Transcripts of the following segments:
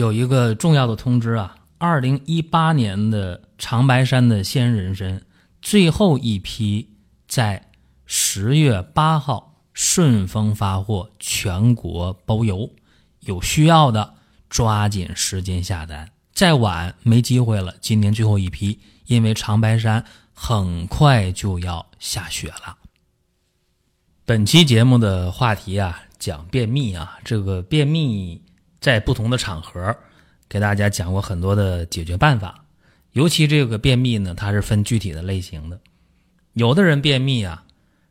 有一个重要的通知啊，二零一八年的长白山的鲜人参最后一批在十月八号顺丰发货，全国包邮。有需要的抓紧时间下单，再晚没机会了。今年最后一批，因为长白山很快就要下雪了。本期节目的话题啊，讲便秘啊，这个便秘。在不同的场合，给大家讲过很多的解决办法。尤其这个便秘呢，它是分具体的类型的。有的人便秘啊，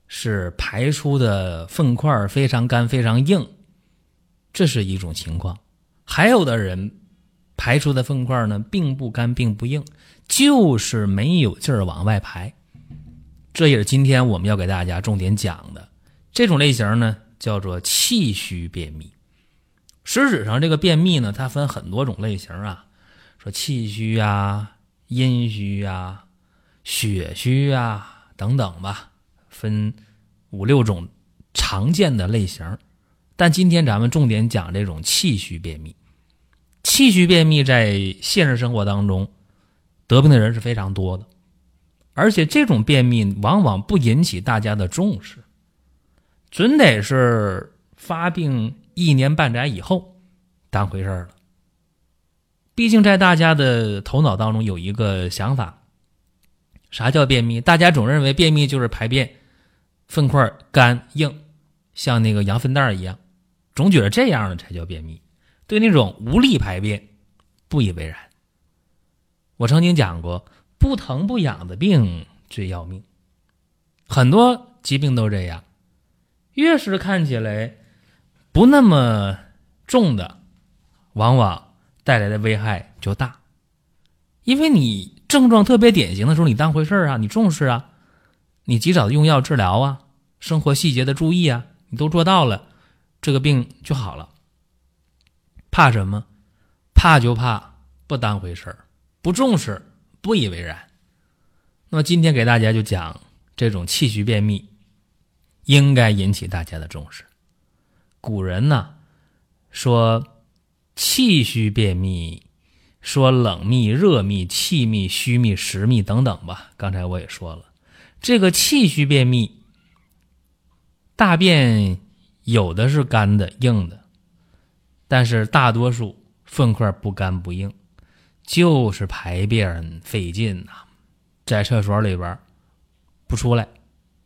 是排出的粪块非常干、非常硬，这是一种情况；还有的人排出的粪块呢，并不干、并不硬，就是没有劲儿往外排。这也是今天我们要给大家重点讲的这种类型呢，叫做气虚便秘。实质上，这个便秘呢，它分很多种类型啊，说气虚啊、阴虚啊、血虚啊等等吧，分五六种常见的类型。但今天咱们重点讲这种气虚便秘。气虚便秘在现实生活当中得病的人是非常多的，而且这种便秘往往不引起大家的重视，准得是发病。一年半载以后，当回事儿了。毕竟在大家的头脑当中有一个想法：啥叫便秘？大家总认为便秘就是排便粪块干硬，像那个羊粪蛋儿一样，总觉得这样的才叫便秘。对那种无力排便不以为然。我曾经讲过，不疼不痒的病最要命。很多疾病都这样，越是看起来。不那么重的，往往带来的危害就大，因为你症状特别典型的时候，你当回事啊，你重视啊，你及早的用药治疗啊，生活细节的注意啊，你都做到了，这个病就好了。怕什么？怕就怕不当回事，不重视，不以为然。那么今天给大家就讲这种气虚便秘，应该引起大家的重视。古人呢说气虚便秘，说冷秘、热秘、气秘、虚秘、实秘等等吧。刚才我也说了，这个气虚便秘，大便有的是干的、硬的，但是大多数粪块不干不硬，就是排便费劲呐，在厕所里边不出来。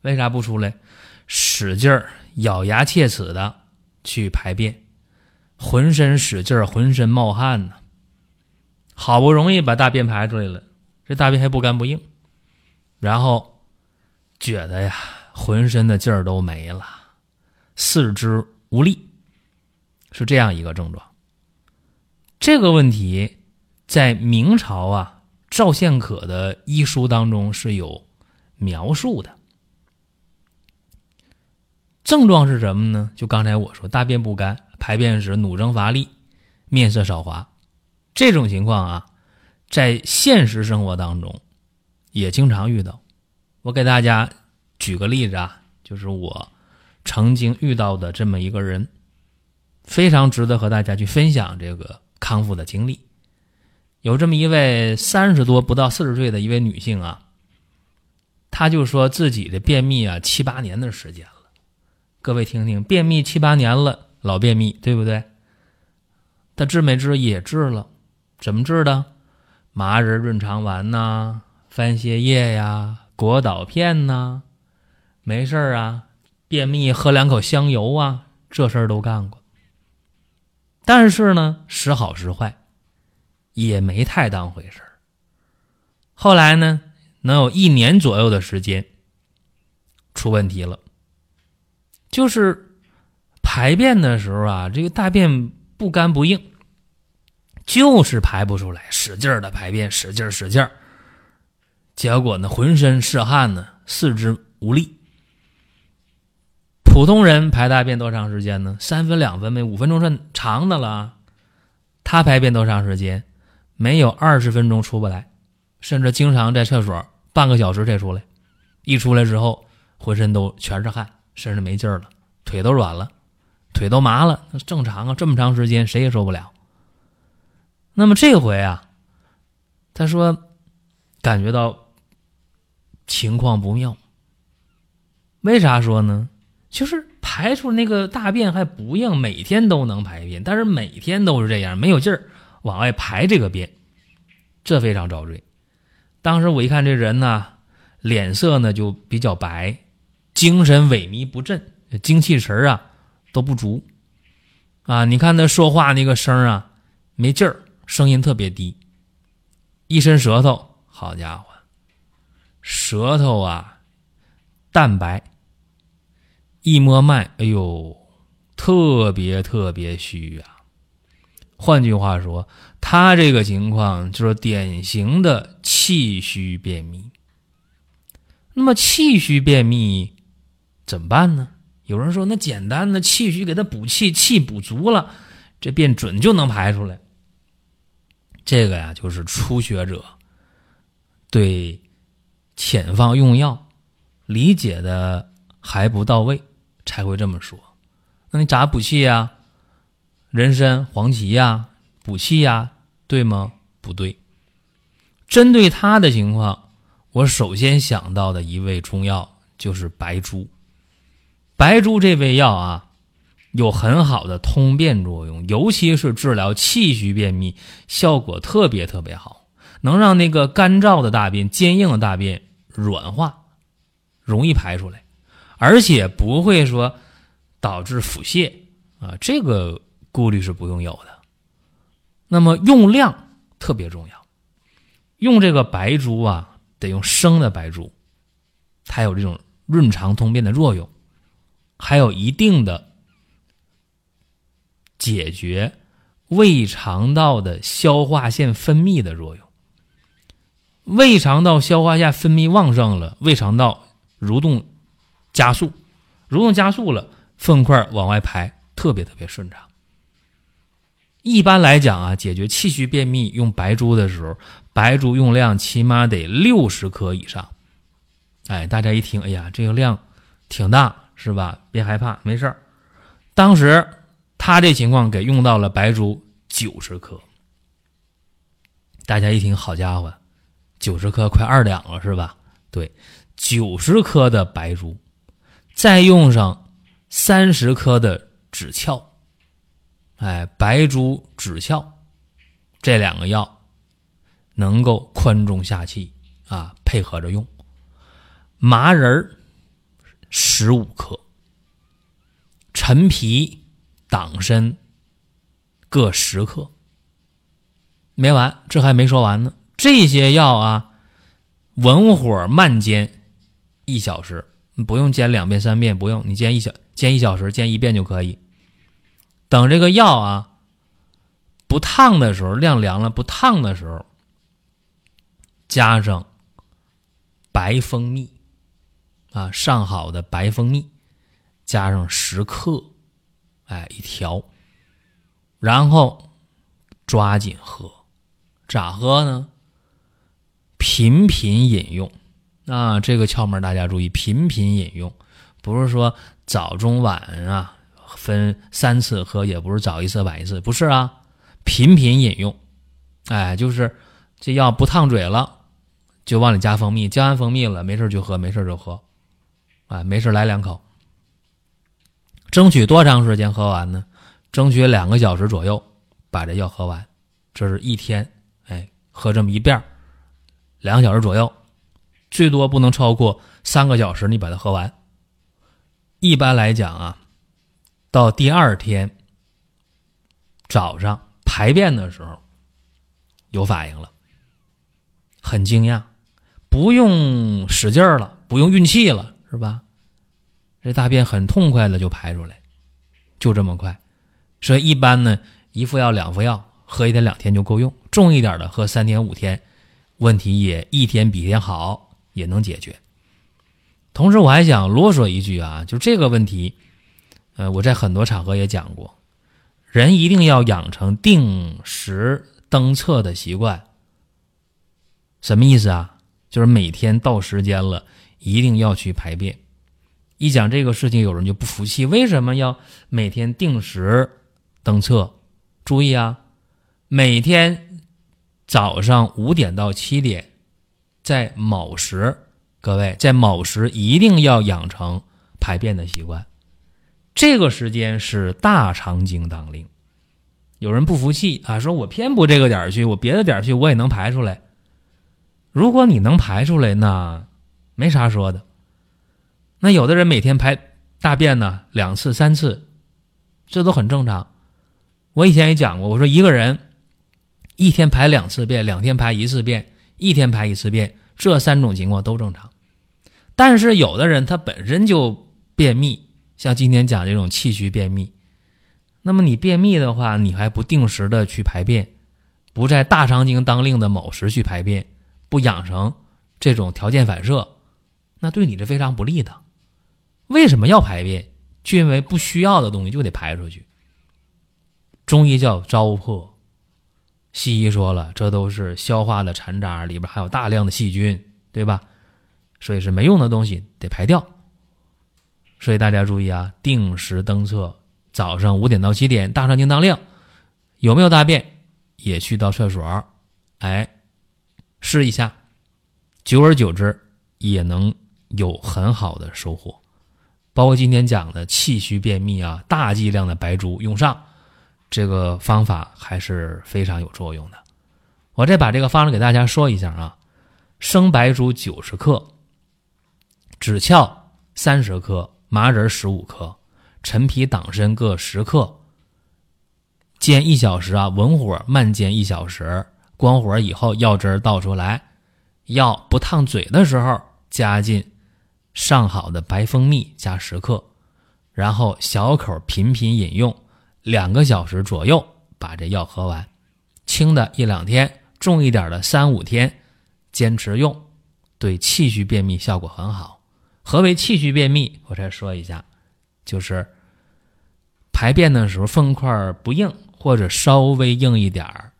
为啥不出来？使劲咬牙切齿的。去排便，浑身使劲儿，浑身冒汗呢。好不容易把大便排出来了，这大便还不干不硬，然后觉得呀，浑身的劲儿都没了，四肢无力，是这样一个症状。这个问题在明朝啊赵献可的医书当中是有描述的。症状是什么呢？就刚才我说，大便不干，排便时努征乏力，面色少华，这种情况啊，在现实生活当中也经常遇到。我给大家举个例子啊，就是我曾经遇到的这么一个人，非常值得和大家去分享这个康复的经历。有这么一位三十多不到四十岁的一位女性啊，她就说自己的便秘啊七八年的时间。各位听听，便秘七八年了，老便秘，对不对？他治没治？也治了，怎么治的？麻仁润肠丸呐，番泻叶呀，果导片呐，没事啊。便秘喝两口香油啊，这事儿都干过。但是呢，时好时坏，也没太当回事儿。后来呢，能有一年左右的时间，出问题了。就是排便的时候啊，这个大便不干不硬，就是排不出来，使劲儿的排便，使劲儿使劲儿结果呢，浑身是汗呢，四肢无力。普通人排大便多长时间呢？三分两分呗，五分钟算长的了。他排便多长时间？没有二十分钟出不来，甚至经常在厕所半个小时才出来。一出来之后，浑身都全是汗，身上没劲儿了，腿都软了，腿都麻了。正常啊，这么长时间谁也受不了。那么这回啊，他说感觉到情况不妙。为啥说呢？就是排出那个大便还不硬，每天都能排便，但是每天都是这样，没有劲儿往外排这个便，这非常遭罪。当时我一看这人呢，脸色呢就比较白，精神萎靡不振，精气神啊都不足啊。你看他说话那个声啊没劲儿，声音特别低，一伸舌头，好家伙，舌头啊淡白。一摸脉，哎呦，特别特别虚啊！换句话说，他这个情况就是典型的气虚便秘。那么气虚便秘怎么办呢？有人说，那简单的气虚给他补气，气补足了，这便准就能排出来。这个呀，就是初学者对遣方用药理解的还不到位。才会这么说，那你咋补气呀？人参、黄芪呀，补气呀，对吗？不对。针对他的情况，我首先想到的一味中药就是白术。白术这味药啊，有很好的通便作用，尤其是治疗气虚便秘，效果特别特别好，能让那个干燥的大便、坚硬的大便软化，容易排出来。而且不会说导致腹泻啊，这个顾虑是不用有的。那么用量特别重要，用这个白术啊，得用生的白术，它有这种润肠通便的作用，还有一定的解决胃肠道的消化腺分泌的作用。胃肠道消化腺分泌旺盛了，胃肠道蠕动。加速，蠕动加速了，粪块往外排，特别特别顺畅。一般来讲啊，解决气虚便秘用白术的时候，白术用量起码得六十克以上。哎，大家一听，哎呀，这个量挺大，是吧？别害怕，没事儿。当时他这情况给用到了白术九十克，大家一听，好家伙，九十克快二两了，是吧？对，九十克的白术。再用上三十克的枳壳，哎，白术、枳壳这两个药能够宽中下气啊，配合着用。麻仁儿十五克，陈皮、党参各十克。没完，这还没说完呢。这些药啊，文火慢煎一小时。不用煎两遍三遍，不用你煎一小煎一小时，煎一遍就可以。等这个药啊不烫的时候，晾凉了不烫的时候，加上白蜂蜜啊，上好的白蜂蜜，加上十克，哎，一调，然后抓紧喝，咋喝呢？频频饮用。啊，这个窍门大家注意，频频饮用，不是说早中晚啊分三次喝，也不是早一次晚一次，不是啊，频频饮用，哎，就是这药不烫嘴了，就往里加蜂蜜，加完蜂蜜了，没事就喝，没事就喝，啊，没事来两口，争取多长时间喝完呢？争取两个小时左右把这药喝完，这是一天，哎，喝这么一遍，两个小时左右。最多不能超过三个小时，你把它喝完。一般来讲啊，到第二天早上排便的时候有反应了，很惊讶，不用使劲了，不用运气了，是吧？这大便很痛快的就排出来，就这么快。所以一般呢，一副药两副药，喝一天两天就够用；重一点的喝三天五天，问题也一天比一天好，也能解决。同时，我还想啰嗦一句啊，就这个问题，呃，我在很多场合也讲过，人一定要养成定时登厕的习惯。什么意思啊？就是每天到时间了，一定要去排便。一讲这个事情，有人就不服气，为什么要每天定时登厕？注意啊，每天早上五点到七点，在卯时，各位在卯时一定要养成排便的习惯。这个时间是大肠经当令。有人不服气啊，说我偏不这个点儿去，我别的点儿去我也能排出来。如果你能排出来，那没啥说的。那有的人每天排大便呢，两次、三次，这都很正常。我以前也讲过，我说一个人一天排两次便，两天排一次便，一天排一次便，这三种情况都正常。但是有的人他本身就便秘，像今天讲这种气虚便秘，那么你便秘的话，你还不定时的去排便，不在大肠经当令的某时去排便。不养成这种条件反射，那对你是非常不利的。为什么要排便？就因为不需要的东西就得排出去。中医叫糟粕，西医说了，这都是消化的残渣，里边还有大量的细菌，对吧？所以是没用的东西得排掉。所以大家注意啊，定时登厕，早上五点到七点，大肠经当令，有没有大便也去到厕所，哎。试一下，久而久之也能有很好的收获。包括今天讲的气虚便秘啊，大剂量的白术用上，这个方法还是非常有作用的。我再把这个方子给大家说一下啊：生白术九十克，枳壳三十克，麻仁十五克，陈皮、党参各十克，煎一小时啊，文火慢煎一小时。关火以后，药汁倒出来，药不烫嘴的时候，加进上好的白蜂蜜，加十克，然后小口频频饮用，两个小时左右把这药喝完。轻的一两天，重一点的三五天，坚持用，对气虚便秘效果很好。何为气虚便秘？我再说一下，就是排便的时候粪块不硬，或者稍微硬一点儿。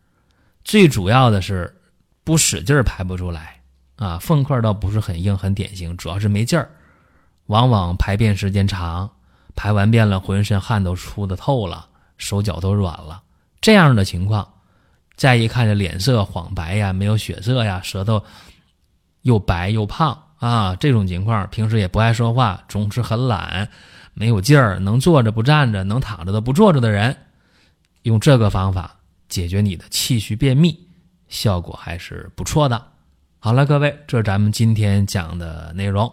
最主要的是不使劲儿排不出来啊，粪块倒不是很硬很典型，主要是没劲儿。往往排便时间长，排完便了浑身汗都出的透了，手脚都软了，这样的情况，再一看这脸色黄白呀，没有血色呀，舌头又白又胖啊，这种情况，平时也不爱说话，总是很懒，没有劲儿，能坐着不站着，能躺着的不坐着的人，用这个方法。解决你的气虚便秘，效果还是不错的。好了，各位，这是咱们今天讲的内容。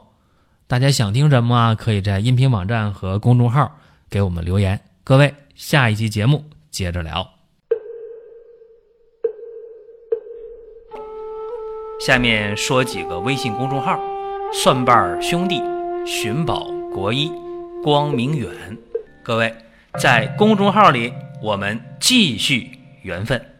大家想听什么啊，可以在音频网站和公众号给我们留言。各位，下一期节目接着聊。下面说几个微信公众号：蒜瓣兄弟、寻宝国医、光明远。各位在公众号里，我们继续。缘分。